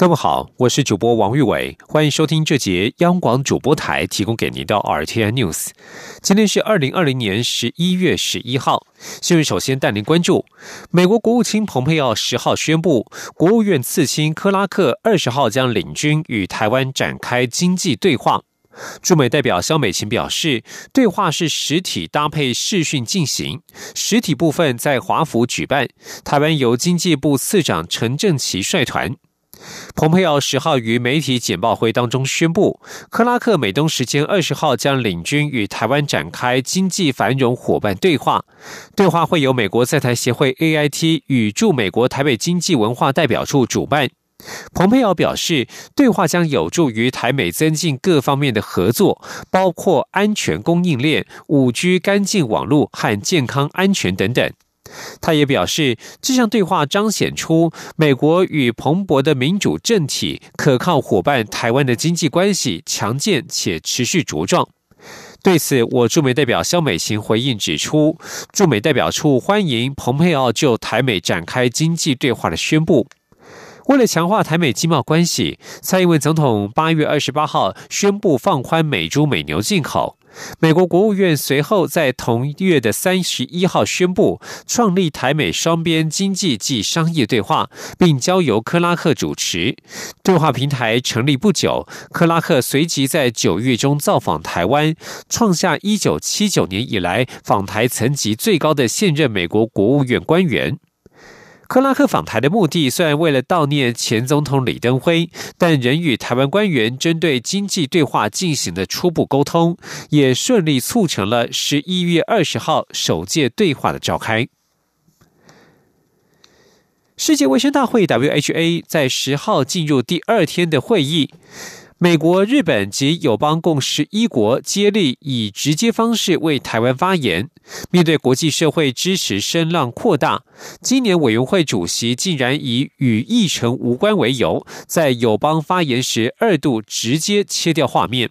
各位好，我是主播王玉伟，欢迎收听这节央广主播台提供给您的 RTN News。今天是二零二零年十一月十一号。新闻首先带您关注：美国国务卿蓬佩奥十号宣布，国务院次卿克拉克二十号将领军与台湾展开经济对话。驻美代表肖美琴表示，对话是实体搭配视讯进行，实体部分在华府举办，台湾由经济部次长陈正奇率团。蓬佩奥十号于媒体简报会当中宣布，克拉克美东时间二十号将领军与台湾展开经济繁荣伙伴对话。对话会由美国在台协会 AIT 与驻美国台北经济文化代表处主办。蓬佩奥表示，对话将有助于台美增进各方面的合作，包括安全供应链、五 G 干净网络和健康安全等等。他也表示，这项对话彰显出美国与蓬勃的民主政体可靠伙伴台湾的经济关系强健且持续茁壮。对此，我驻美代表肖美琴回应指出，驻美代表处欢迎蓬佩奥就台美展开经济对话的宣布。为了强化台美经贸关系，蔡英文总统八月二十八号宣布放宽美猪美牛进口。美国国务院随后在同月的三十一号宣布创立台美双边经济及商业对话，并交由克拉克主持。对话平台成立不久，克拉克随即在九月中造访台湾，创下一九七九年以来访台层级最高的现任美国国务院官员。克拉克访台的目的虽然为了悼念前总统李登辉，但仍与台湾官员针对经济对话进行了初步沟通，也顺利促成了十一月二十号首届对话的召开。世界卫生大会 （WHA） 在十号进入第二天的会议。美国、日本及友邦共十一国接力以直接方式为台湾发言。面对国际社会支持声浪扩大，今年委员会主席竟然以与议程无关为由，在友邦发言时二度直接切掉画面。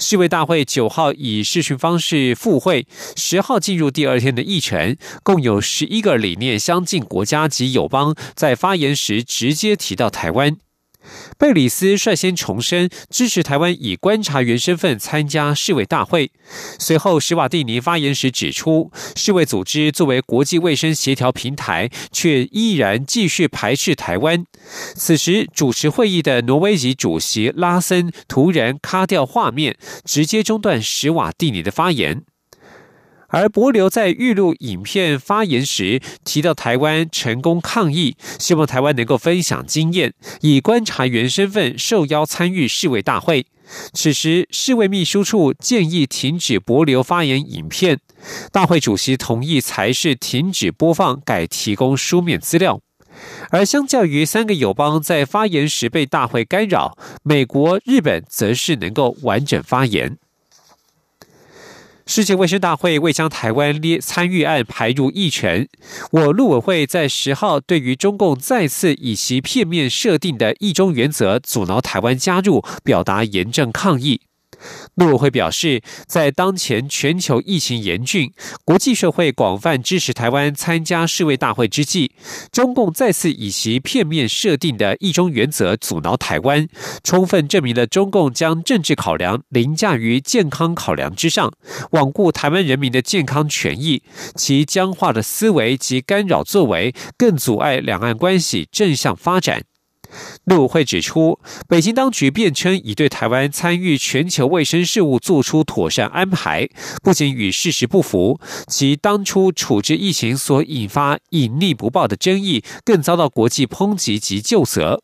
世卫大会九号以视讯方式复会，十号进入第二天的议程，共有十一个理念相近国家及友邦在发言时直接提到台湾。贝里斯率先重申支持台湾以观察员身份参加世卫大会。随后，史瓦蒂尼发言时指出，世卫组织作为国际卫生协调平台，却依然继续排斥台湾。此时，主持会议的挪威籍主席拉森突然卡掉画面，直接中断史瓦蒂尼的发言。而博流在预录影片发言时提到，台湾成功抗疫，希望台湾能够分享经验，以观察员身份受邀参与世卫大会。此时，世卫秘书处建议停止博流发言影片，大会主席同意才是停止播放，改提供书面资料。而相较于三个友邦在发言时被大会干扰，美国、日本则是能够完整发言。世界卫生大会未将台湾列参与案排入议程。我陆委会在十号对于中共再次以其片面设定的一中原则阻挠台湾加入，表达严正抗议。陆委会表示，在当前全球疫情严峻、国际社会广泛支持台湾参加世卫大会之际，中共再次以其片面设定的一中原则阻挠台湾，充分证明了中共将政治考量凌驾于健康考量之上，罔顾台湾人民的健康权益，其僵化的思维及干扰作为，更阻碍两岸关系正向发展。陆委会指出，北京当局辩称已对台湾参与全球卫生事务做出妥善安排，不仅与事实不符，其当初处置疫情所引发隐匿不报的争议，更遭到国际抨击及就责。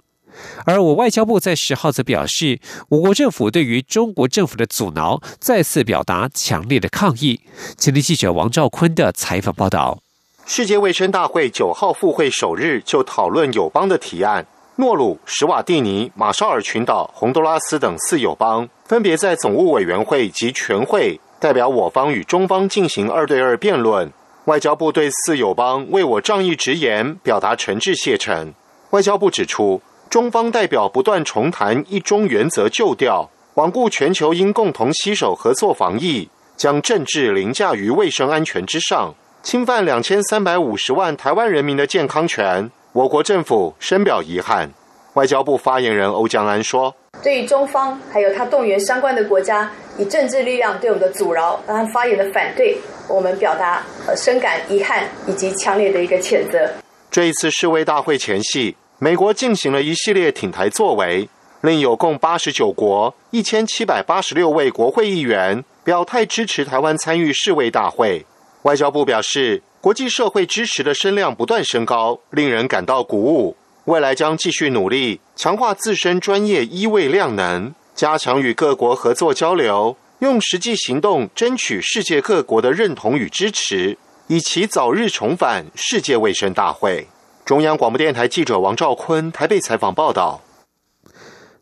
而我外交部在十号则表示，我国政府对于中国政府的阻挠，再次表达强烈的抗议。前天记者王兆坤的采访报道。世界卫生大会九号复会首日就讨论友邦的提案。诺鲁、史瓦蒂尼、马绍尔群岛、洪都拉斯等四友邦分别在总务委员会及全会代表我方与中方进行二对二辩论。外交部对四友邦为我仗义直言表达诚挚谢忱。外交部指出，中方代表不断重谈一中原则旧调，罔顾全球应共同携手合作防疫，将政治凌驾于卫生安全之上，侵犯两千三百五十万台湾人民的健康权。我国政府深表遗憾。外交部发言人欧江安说：“对于中方还有他动员相关的国家以政治力量对我们的阻挠，让他发言的反对，我们表达呃深感遗憾以及强烈的一个谴责。”这一次世卫大会前夕，美国进行了一系列挺台作为，另有共八十九国一千七百八十六位国会议员表态支持台湾参与世卫大会。外交部表示。国际社会支持的声量不断升高，令人感到鼓舞。未来将继续努力，强化自身专业医卫量能，加强与各国合作交流，用实际行动争取世界各国的认同与支持，以期早日重返世界卫生大会。中央广播电台记者王兆坤台北采访报道。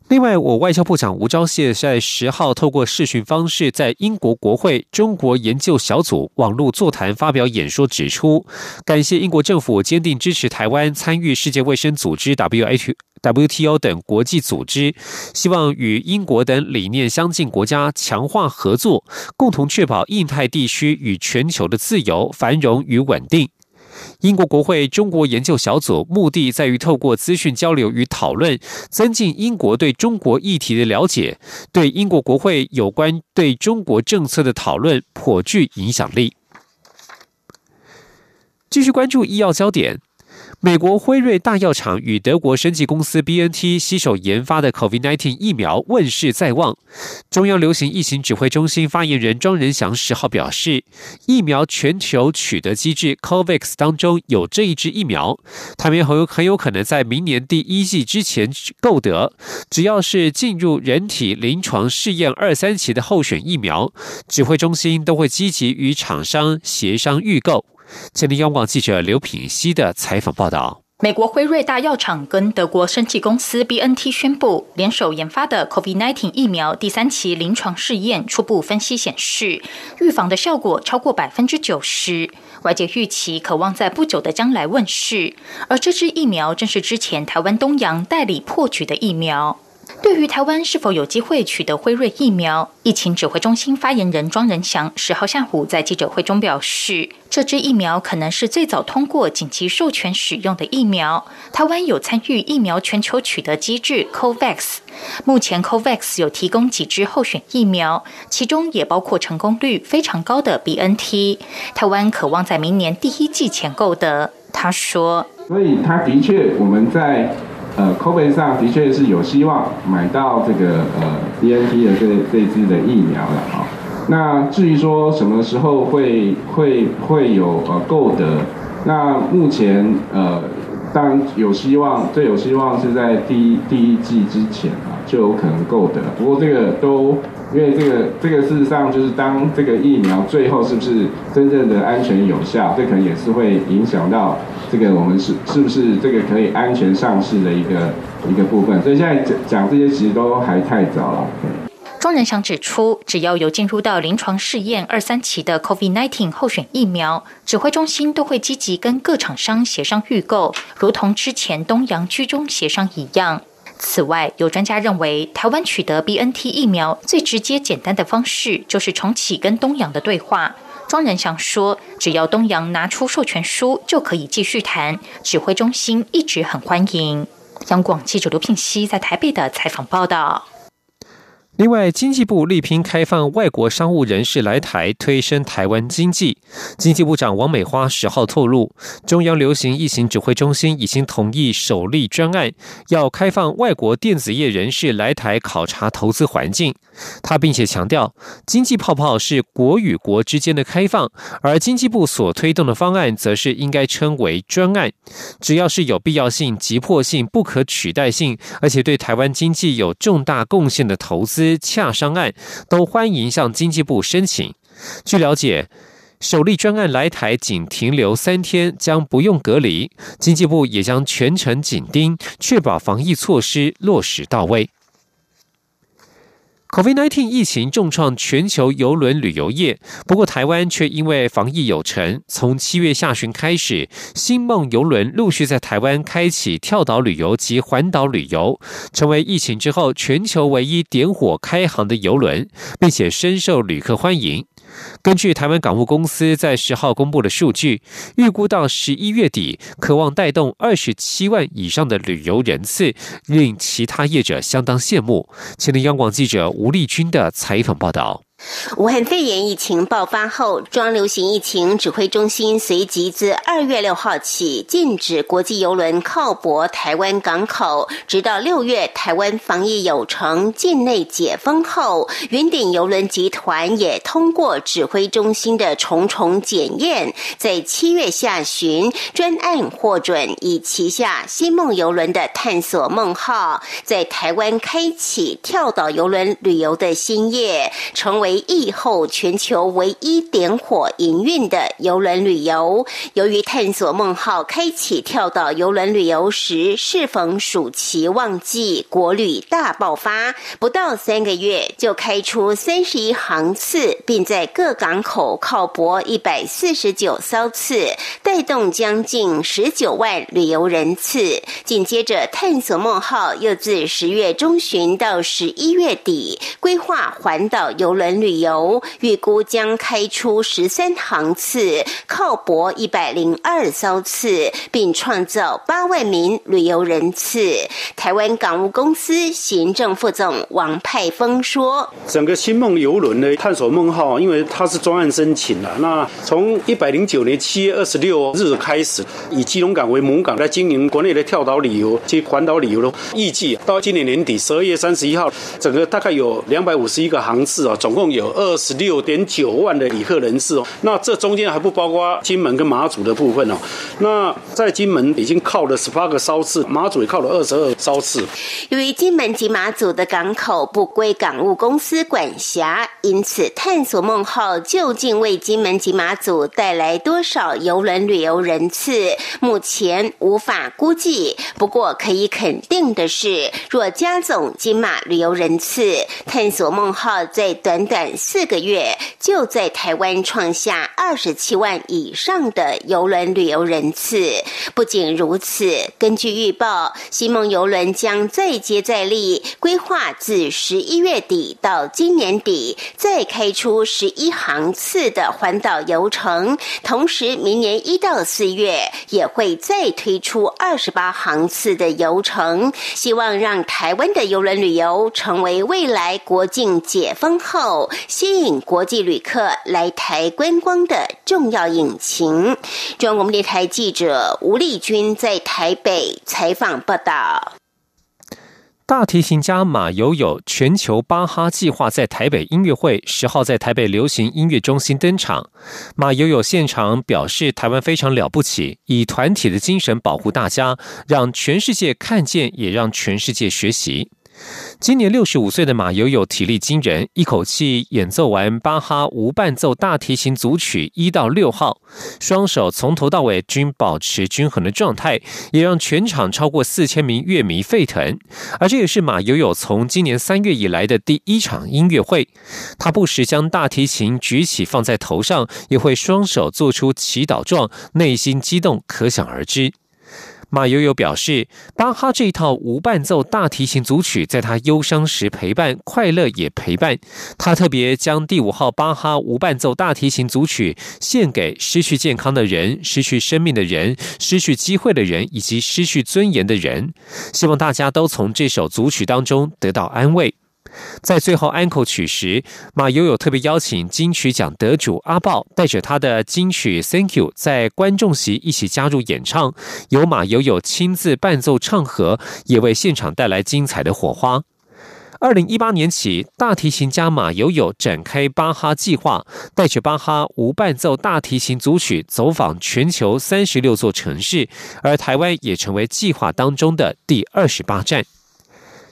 另外，我外交部长吴钊燮在十号透过视讯方式，在英国国会中国研究小组网络座谈发表演说，指出感谢英国政府坚定支持台湾参与世界卫生组织 （WHWTO） 等国际组织，希望与英国等理念相近国家强化合作，共同确保印太地区与全球的自由、繁荣与稳定。英国国会中国研究小组目的在于透过资讯交流与讨论，增进英国对中国议题的了解，对英国国会有关对中国政策的讨论颇具影响力。继续关注医药焦点。美国辉瑞大药厂与德国生技公司 BNT 携手研发的 COVID-19 疫苗问世在望。中央流行疫情指挥中心发言人庄仁祥十号表示，疫苗全球取得机制 COVAX 当中有这一支疫苗，他们很有很有可能在明年第一季之前购得。只要是进入人体临床试验二三期的候选疫苗，指挥中心都会积极与厂商协商预购。前天央广记者刘品熙的采访报道：美国辉瑞大药厂跟德国生技公司 B N T 宣布联手研发的 COVID-19 疫苗第三期临床试验初步分析显示，预防的效果超过百分之九十，外界预期渴望在不久的将来问世。而这支疫苗正是之前台湾东洋代理破局的疫苗。对于台湾是否有机会取得辉瑞疫苗，疫情指挥中心发言人庄仁祥十号下午在记者会中表示，这支疫苗可能是最早通过紧急授权使用的疫苗。台湾有参与疫苗全球取得机制 COVAX，目前 COVAX 有提供几支候选疫苗，其中也包括成功率非常高的 BNT。台湾渴望在明年第一季前购得。他说：“所以他的确我们在。”呃，COVID 上的确是有希望买到这个呃 D N T 的这这支的疫苗了啊。那至于说什么时候会会会有呃购得，那目前呃当然有希望，最有希望是在第一第一季之前啊就有可能购得。不过这个都。因为这个，这个事实上就是当这个疫苗最后是不是真正的安全有效，这可能也是会影响到这个我们是是不是这个可以安全上市的一个一个部分。所以现在讲讲这些其实都还太早了。庄仁祥指出，只要有进入到临床试验二三期的 COVID-19 候选疫苗，指挥中心都会积极跟各厂商协商预购，如同之前东洋居中协商一样。此外，有专家认为，台湾取得 B N T 疫苗最直接简单的方式，就是重启跟东洋的对话。庄仁祥说，只要东洋拿出授权书，就可以继续谈。指挥中心一直很欢迎。央广记者刘聘熙在台北的采访报道。另外，经济部力拼开放外国商务人士来台，推升台湾经济。经济部长王美花十号透露，中央流行疫情指挥中心已经同意首例专案，要开放外国电子业人士来台考察投资环境。他并且强调，经济泡泡是国与国之间的开放，而经济部所推动的方案，则是应该称为专案。只要是有必要性、急迫性、不可取代性，而且对台湾经济有重大贡献的投资。洽商案都欢迎向经济部申请。据了解，首例专案来台仅停留三天，将不用隔离。经济部也将全程紧盯，确保防疫措施落实到位。COVID-19 疫情重创全球邮轮旅游业，不过台湾却因为防疫有成，从七月下旬开始，星梦邮轮陆续在台湾开启跳岛旅游及环岛旅游，成为疫情之后全球唯一点火开航的邮轮，并且深受旅客欢迎。根据台湾港务公司在十号公布的数据，预估到十一月底，渴望带动二十七万以上的旅游人次，令其他业者相当羡慕。前的央广记者吴丽君的采访报道。武汉肺炎疫情爆发后，中央流行疫情指挥中心随即自二月六号起禁止国际邮轮靠泊台湾港口，直到六月台湾防疫有成、境内解封后，云顶邮轮集团也通过指挥中心的重重检验，在七月下旬专案获准，以旗下新梦邮轮的探索梦号在台湾开启跳岛邮轮旅游的新业，成为。为疫后全球唯一点火营运的游轮旅游，由于探索梦号开启跳岛游轮旅游时适逢暑期旺季，国旅大爆发，不到三个月就开出三十一航次，并在各港口靠泊一百四十九艘次，带动将近十九万旅游人次。紧接着，探索梦号又自十月中旬到十一月底规划环岛游轮。旅游预估将开出十三航次，靠泊一百零二艘次，并创造八万名旅游人次。台湾港务公司行政副总王派峰说：“整个新梦游轮的探索梦号，因为它是专案申请的，那从一百零九年七月二十六日开始，以基隆港为母港来经营国内的跳岛旅游及环岛旅游的，预计到今年年底十二月三十一号，整个大概有两百五十一个航次啊，总共。”共有二十六点九万的旅客人次哦，那这中间还不包括金门跟马祖的部分哦。那在金门已经靠了十八个烧次，马祖也靠了二十二烧次。由于金门及马祖的港口不归港务公司管辖，因此探索梦号究竟为金门及马祖带来多少游轮旅游人次，目前无法估计。不过可以肯定的是，若加总金马旅游人次，探索梦号在短短短四个月，就在台湾创下二十七万以上的游轮旅游人次。不仅如此，根据预报，西梦游轮将再接再厉，规划自十一月底到今年底再开出十一航次的环岛游程。同时，明年一到四月也会再推出二十八航次的游程，希望让台湾的游轮旅游成为未来国境解封后。吸引国际旅客来台观光的重要引擎。中央广播台记者吴丽君在台北采访报道。大提琴家马友友全球巴哈计划在台北音乐会十号在台北流行音乐中心登场。马友友现场表示，台湾非常了不起，以团体的精神保护大家，让全世界看见，也让全世界学习。今年六十五岁的马友友体力惊人，一口气演奏完巴哈无伴奏大提琴组曲一到六号，双手从头到尾均保持均衡的状态，也让全场超过四千名乐迷沸腾。而这也是马友友从今年三月以来的第一场音乐会。他不时将大提琴举起放在头上，也会双手做出祈祷状，内心激动可想而知。马友友表示，巴哈这一套无伴奏大提琴组曲，在他忧伤时陪伴，快乐也陪伴。他特别将第五号巴哈无伴奏大提琴组曲献给失去健康的人、失去生命的人、失去机会的人以及失去尊严的人。希望大家都从这首组曲当中得到安慰。在最后安口曲时，马友友特别邀请金曲奖得主阿豹带着他的金曲《Thank You》在观众席一起加入演唱，由马友友亲自伴奏唱和，也为现场带来精彩的火花。二零一八年起，大提琴家马友友展开巴哈计划，带着巴哈无伴奏大提琴组曲走访全球三十六座城市，而台湾也成为计划当中的第二十八站。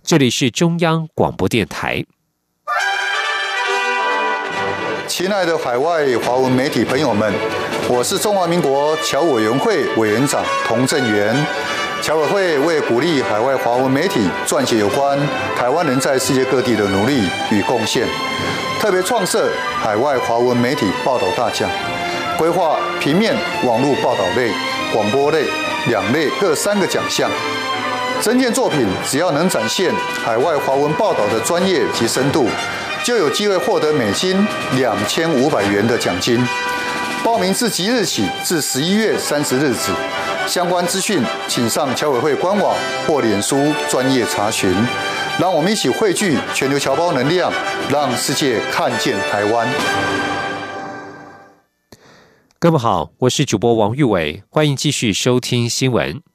这里是中央广播电台。亲爱的海外华文媒体朋友们，我是中华民国侨委员会委员长童振源。侨委会为鼓励海外华文媒体撰写有关台湾人在世界各地的努力与贡献，特别创设海外华文媒体报道大奖，规划平面、网络报道类、广播类两类各三个奖项。整件作品只要能展现海外华文报道的专业及深度，就有机会获得美金两千五百元的奖金。报名自即日起至十一月三十日止。相关资讯，请上侨委会官网或脸书专业查询。让我们一起汇聚全球侨胞能量，让世界看见台湾。各位好，我是主播王玉伟，欢迎继续收听新闻。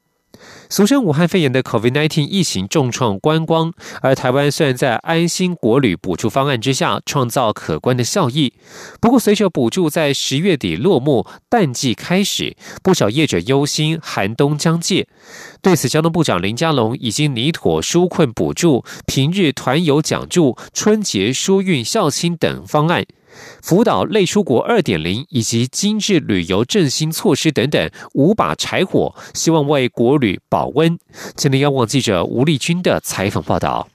俗称武汉肺炎的 COVID-19 疫情重创观光，而台湾虽然在安心国旅补助方案之下创造可观的效益，不过随着补助在十月底落幕，淡季开始，不少业者忧心寒冬将届。对此，交通部长林佳龙已经拟妥纾困补助、平日团游奖助、春节疏运校庆等方案。辅导类出国二点零以及精致旅游振兴措施等等五把柴火，希望为国旅保温。今天，央广记者吴立军的采访报道。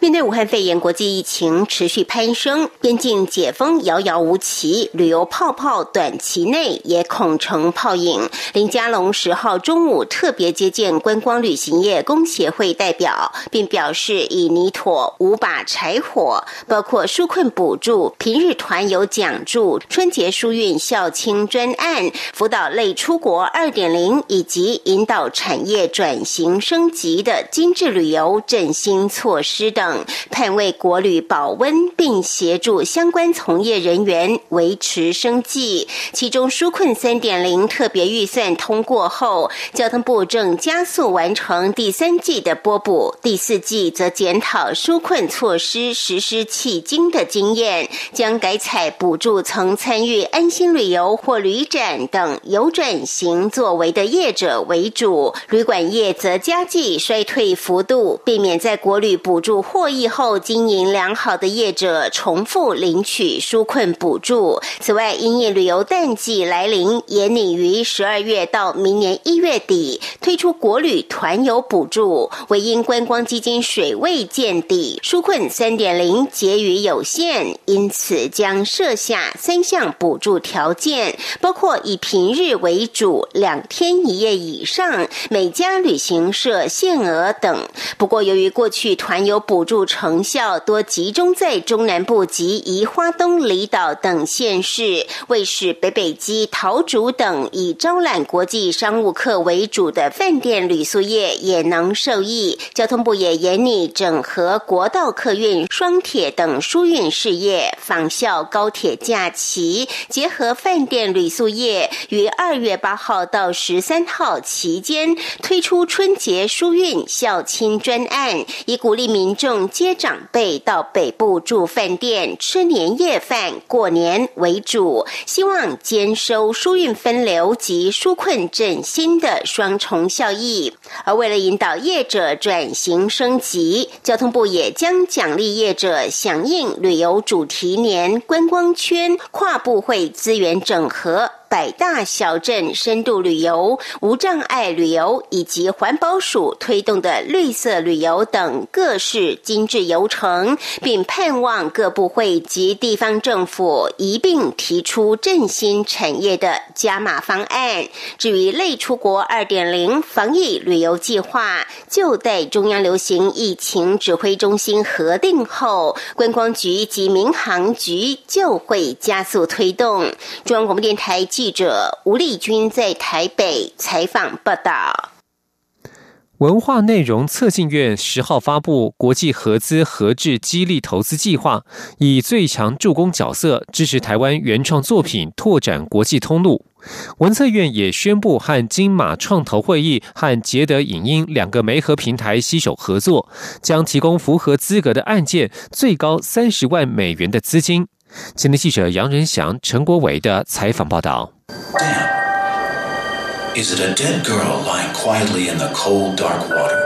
面对武汉肺炎国际疫情持续攀升，边境解封遥遥无期，旅游泡泡短期内也恐成泡影。林佳龙十号中午特别接见观光旅行业工协会代表，并表示已拟妥五把柴火，包括纾困补助、平日团游奖助、春节疏运校庆专案、辅导类出国二点零，以及引导产业转型升级的精致旅游振兴措施。等盼为国旅保温，并协助相关从业人员维持生计。其中纾困三点零特别预算通过后，交通部正加速完成第三季的拨补，第四季则检讨纾困措施实施迄今的经验，将改采补助曾参与安心旅游或旅展等有转型作为的业者为主，旅馆业则加计衰退幅度，避免在国旅补助。获益后经营良好的业者重复领取纾困补助。此外，因应旅游淡季来临，也拟于十二月到明年一月底推出国旅团游补助。唯因观光基金水位见底，纾困三点零结余有限，因此将设下三项补助条件，包括以平日为主，两天一夜以上，每家旅行社限额等。不过，由于过去团游有补助成效多集中在中南部及宜花东离岛等县市，为使北北基、桃竹等以招揽国际商务客为主的饭店旅宿业也能受益。交通部也严拟整合国道客运、双铁等疏运事业，仿效高铁假期，结合饭店旅宿业，于二月八号到十三号期间推出春节疏运孝亲专案，以鼓励民。民众接长辈到北部住饭店吃年夜饭过年为主，希望兼收疏运分流及纾困振兴的双重效益。而为了引导业者转型升级，交通部也将奖励业者响应旅游主题年、观光圈跨部会资源整合。百大小镇深度旅游、无障碍旅游以及环保署推动的绿色旅游等各式精致游程，并盼望各部会及地方政府一并提出振兴产业的加码方案。至于类出国二点零防疫旅游计划，就待中央流行疫情指挥中心核定后，观光局及民航局就会加速推动。中央广播电台。记者吴丽君在台北采访报道。文化内容策进院十号发布国际合资合制激励投资计划，以最强助攻角色支持台湾原创作品拓展国际通路。文策院也宣布和金马创投会议和捷德影音两个媒合平台携手合作，将提供符合资格的案件最高三十万美元的资金。今天记者杨仁祥、陈国伟的采访报道。Damn. Is it a dead girl lying quietly in the cold, dark water?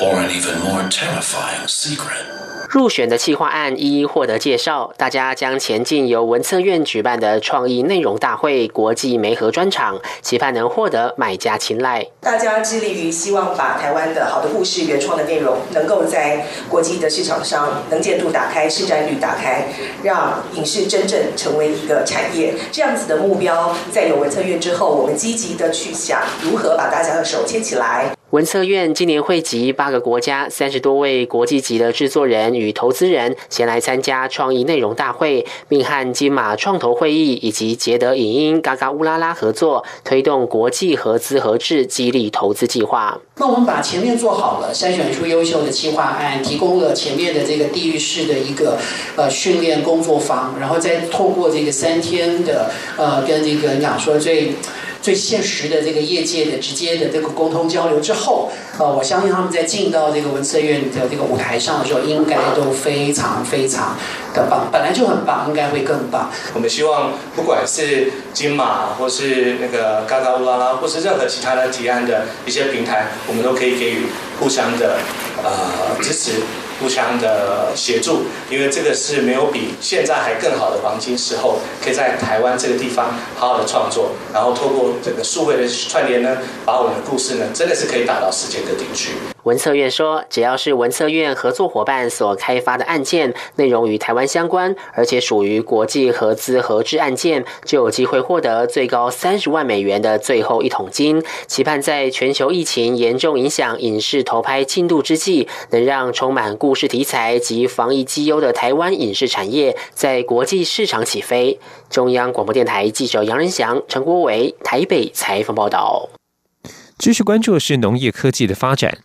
Or an even more terrifying secret? 入选的企划案一一获得介绍，大家将前进由文策院举办的创意内容大会国际媒合专场，期盼能获得买家青睐。大家致力于希望把台湾的好的故事、原创的内容，能够在国际的市场上能见度打开、市占率打开，让影视真正成为一个产业。这样子的目标，在有文策院之后，我们积极的去想如何把大家的手牵起来。文策院今年汇集八个国家三十多位国际级的制作人与投资人前来参加创意内容大会，并和金马创投会议以及捷德影音、嘎嘎乌拉拉合作，推动国际合资合制激励投资计划。那我们把前面做好了，筛选出优秀的企划案，提供了前面的这个地域式的一个呃训练工作坊，然后再透过这个三天的呃跟这个讲说最。最现实的这个业界的直接的这个沟通交流之后，呃，我相信他们在进到这个文策院的这个舞台上的时候，应该都非常非常的棒，本来就很棒，应该会更棒。我们希望不管是金马，或是那个嘎嘎乌拉拉，或是任何其他的提案的一些平台，我们都可以给予互相的呃支持。互相的协助，因为这个是没有比现在还更好的黄金时候，可以在台湾这个地方好好的创作，然后透过这个数位的串联呢，把我们的故事呢，真的是可以打到世界各地去。文策院说，只要是文策院合作伙伴所开发的案件，内容与台湾相关，而且属于国际合资合制案件，就有机会获得最高三十万美元的最后一桶金。期盼在全球疫情严重影响影视投拍进度之际，能让充满故事题材及防疫绩优的台湾影视产业在国际市场起飞。中央广播电台记者杨仁祥、陈国伟台北采访报道。继续关注是农业科技的发展。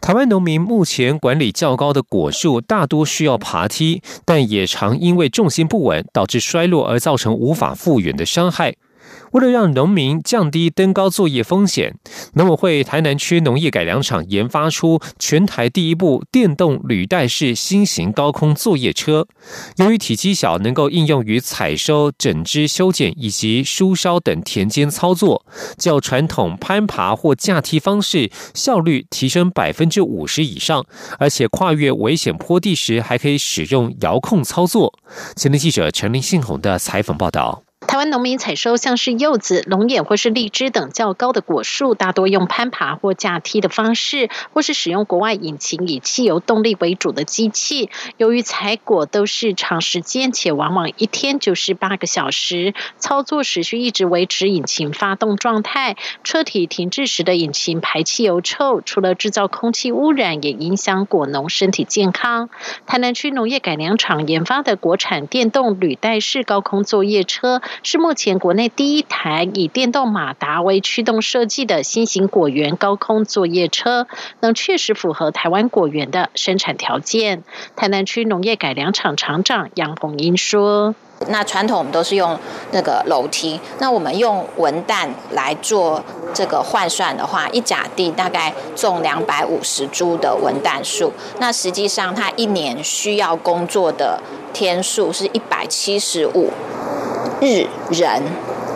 台湾农民目前管理较高的果树，大多需要爬梯，但也常因为重心不稳导致衰落而造成无法复原的伤害。为了让农民降低登高作业风险，农委会台南区农业改良场研发出全台第一部电动履带式新型高空作业车。由于体积小，能够应用于采收、整枝、修剪以及疏梢等田间操作，较传统攀爬或架梯方式效率提升百分之五十以上。而且跨越危险坡地时，还可以使用遥控操作。前天记者陈林信宏的采访报道。台湾农民采收像是柚子、龙眼或是荔枝等较高的果树，大多用攀爬或架梯的方式，或是使用国外引擎以汽油动力为主的机器。由于采果都是长时间，且往往一天就是八个小时，操作时需一直维持引擎发动状态。车体停滞时的引擎排汽油臭，除了制造空气污染，也影响果农身体健康。台南区农业改良场研发的国产电动履带式高空作业车。是目前国内第一台以电动马达为驱动设计的新型果园高空作业车，能确实符合台湾果园的生产条件。台南区农业改良厂厂长杨红英说：“那传统我们都是用那个楼梯，那我们用文旦来做这个换算的话，一甲地大概种两百五十株的文旦树，那实际上它一年需要工作的天数是一百七十五。”日人，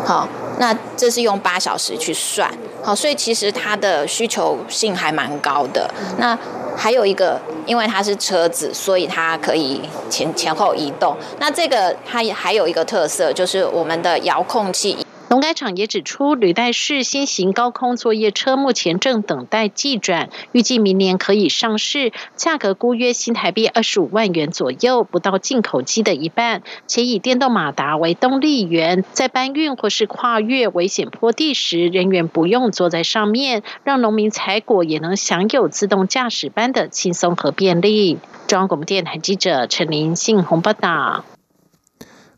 好，那这是用八小时去算，好，所以其实它的需求性还蛮高的。那还有一个，因为它是车子，所以它可以前前后移动。那这个它也还有一个特色，就是我们的遥控器。农改场也指出，履带式新型高空作业车目前正等待寄转，预计明年可以上市，价格估约新台币二十五万元左右，不到进口机的一半，且以电动马达为动力源，在搬运或是跨越危险坡地时，人员不用坐在上面，让农民采果也能享有自动驾驶般的轻松和便利。中央广播电台记者陈林信鸿报道。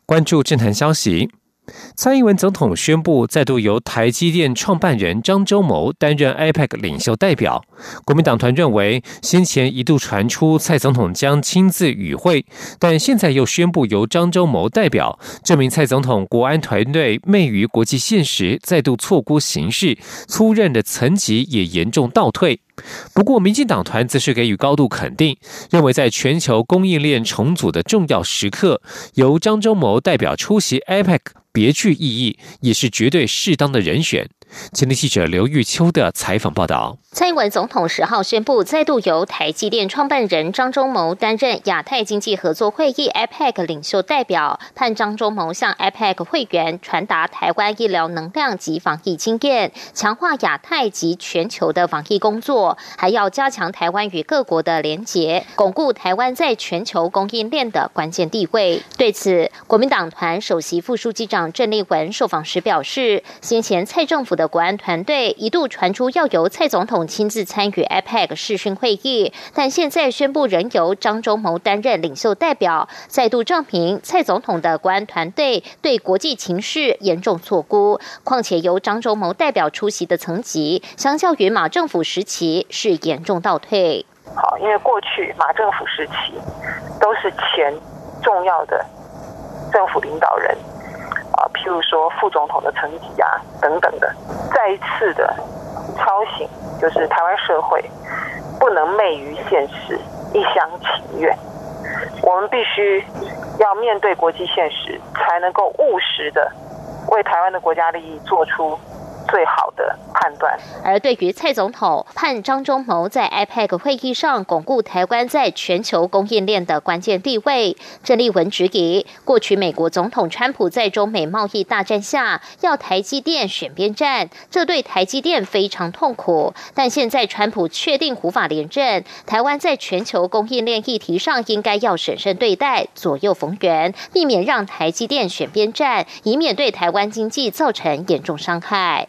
关注政坛消息。蔡英文总统宣布，再度由台积电创办人张忠谋担任 IPAC 领袖代表。国民党团认为，先前一度传出蔡总统将亲自与会，但现在又宣布由张忠谋代表，证明蔡总统国安团队昧于国际现实，再度错估形势，出任的层级也严重倒退。不过，民进党团则是给予高度肯定，认为在全球供应链重组的重要时刻，由张忠谋代表出席 APEC 别具意义，也是绝对适当的人选。前天记者刘玉秋的采访报道。蔡英文总统十号宣布，再度由台积电创办人张忠谋担任亚太经济合作会议 （APEC） 领袖代表，盼张忠谋向 APEC 会员传达台湾医疗能量及防疫经验，强化亚太及全球的防疫工作，还要加强台湾与各国的连结，巩固台湾在全球供应链的关键地位。对此，国民党团首席副书记长郑丽文受访时表示，先前蔡政府的国安团队一度传出要由蔡总统。亲自参与 APEC 视讯会议，但现在宣布仍由张忠谋担任领袖代表，再度证明蔡总统的国安团队对国际情势严重错估。况且由张忠谋代表出席的层级，相较于马政府时期是严重倒退。好，因为过去马政府时期都是前重要的政府领导人啊，譬如说副总统的层级啊等等的，再一次的敲醒。就是台湾社会不能昧于现实、一厢情愿，我们必须要面对国际现实，才能够务实的为台湾的国家利益做出。最好的判断。而对于蔡总统盼张忠谋在 IPAC 会议上巩固台湾在全球供应链的关键地位，郑丽文质疑：过去美国总统川普在中美贸易大战下要台积电选边站，这对台积电非常痛苦。但现在川普确定无法连任，台湾在全球供应链议题上应该要审慎对待，左右逢源，避免让台积电选边站，以免对台湾经济造成严重伤害。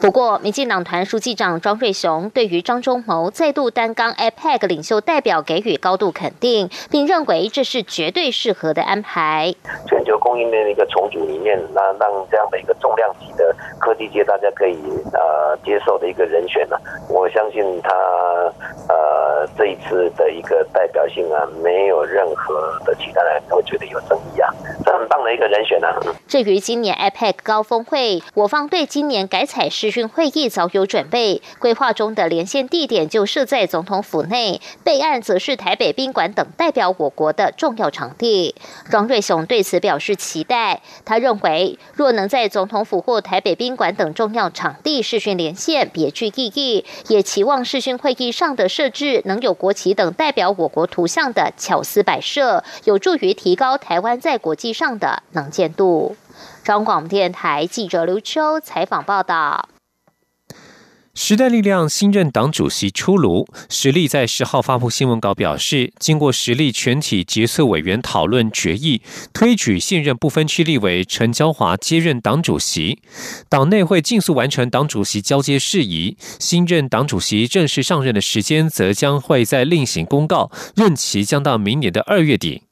不过，民进党团书记长庄瑞雄对于张忠谋再度担纲 APEC 领袖代表给予高度肯定，并认为这是绝对适合的安排。全球供应链的一个重组里面，那让这样的一个重量级的科技界大家可以呃接受的一个人选呢，我相信他呃这一次的一个代表性啊，没有任何的其他人会觉得有争议啊，这很棒的一个人选呢。至于今年 APEC 高峰会，我方对今年改采视讯会议早有准备，规划中的连线地点就设在总统府内，备案则是台北宾馆等代表我国的重要场地。庄瑞雄对此表示期待，他认为若能在总统府或台北宾馆等重要场地视讯连线，别具意义，也期望视讯会议上的设置能有国旗等代表我国图像的巧思摆设，有助于提高台湾在国际上的能见度。中广电台记者刘秋采访报道：时代力量新任党主席出炉，实力在十号发布新闻稿表示，经过实力全体决策委员讨论决议，推举现任不分区立委陈娇华接任党主席。党内会尽速完成党主席交接事宜，新任党主席正式上任的时间则将会在另行公告，任期将到明年的二月底。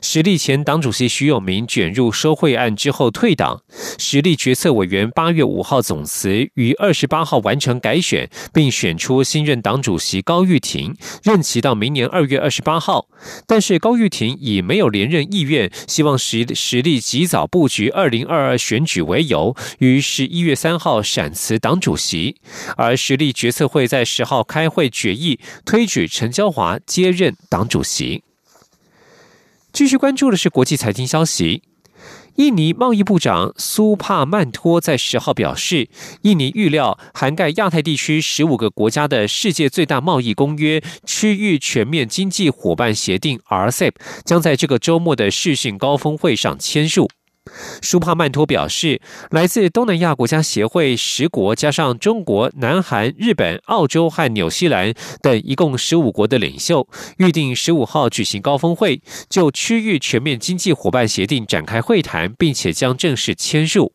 实力前党主席徐永明卷入收贿案之后退党，实力决策委员八月五号总辞，于二十八号完成改选，并选出新任党主席高玉婷，任期到明年二月二十八号。但是高玉婷以没有连任意愿，希望实实力及早布局二零二二选举为由，于十一月三号闪辞党主席。而实力决策会在十号开会决议，推举陈娇华接任党主席。继续关注的是国际财经消息。印尼贸易部长苏帕曼托在十号表示，印尼预料涵盖亚太地区十五个国家的世界最大贸易公约——区域全面经济伙伴协定 （RCEP） 将在这个周末的视讯高峰会上签署。舒帕曼托表示，来自东南亚国家协会十国，加上中国、南韩、日本、澳洲和纽西兰等一共十五国的领袖，预定十五号举行高峰会，就区域全面经济伙伴协定展开会谈，并且将正式签署。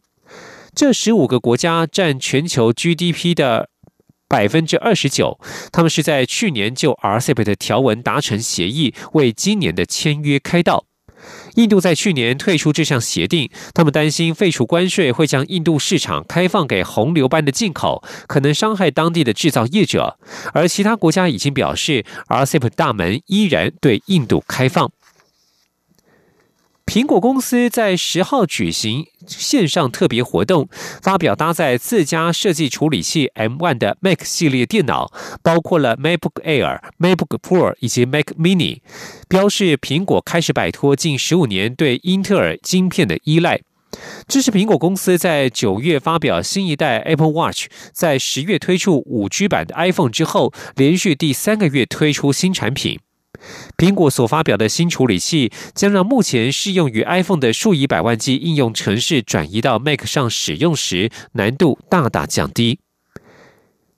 这十五个国家占全球 GDP 的百分之二十九，他们是在去年就 RCEP 的条文达成协议，为今年的签约开道。印度在去年退出这项协定，他们担心废除关税会将印度市场开放给洪流般的进口，可能伤害当地的制造业者。而其他国家已经表示，RCEP 大门依然对印度开放。苹果公司在十号举行线上特别活动，发表搭载自家设计处理器 M1 的 Mac 系列电脑，包括了 MacBook Air、MacBook Pro 以及 Mac Mini，标示苹果开始摆脱近十五年对英特尔晶片的依赖。这是苹果公司在九月发表新一代 Apple Watch，在十月推出五 G 版的 iPhone 之后，连续第三个月推出新产品。苹果所发表的新处理器将让目前适用于 iPhone 的数以百万计应用程式转移到 Mac 上使用时，难度大大降低。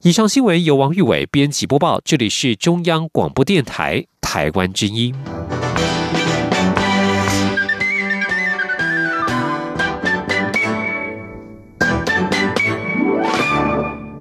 以上新闻由王玉伟编辑播报，这里是中央广播电台台湾之音。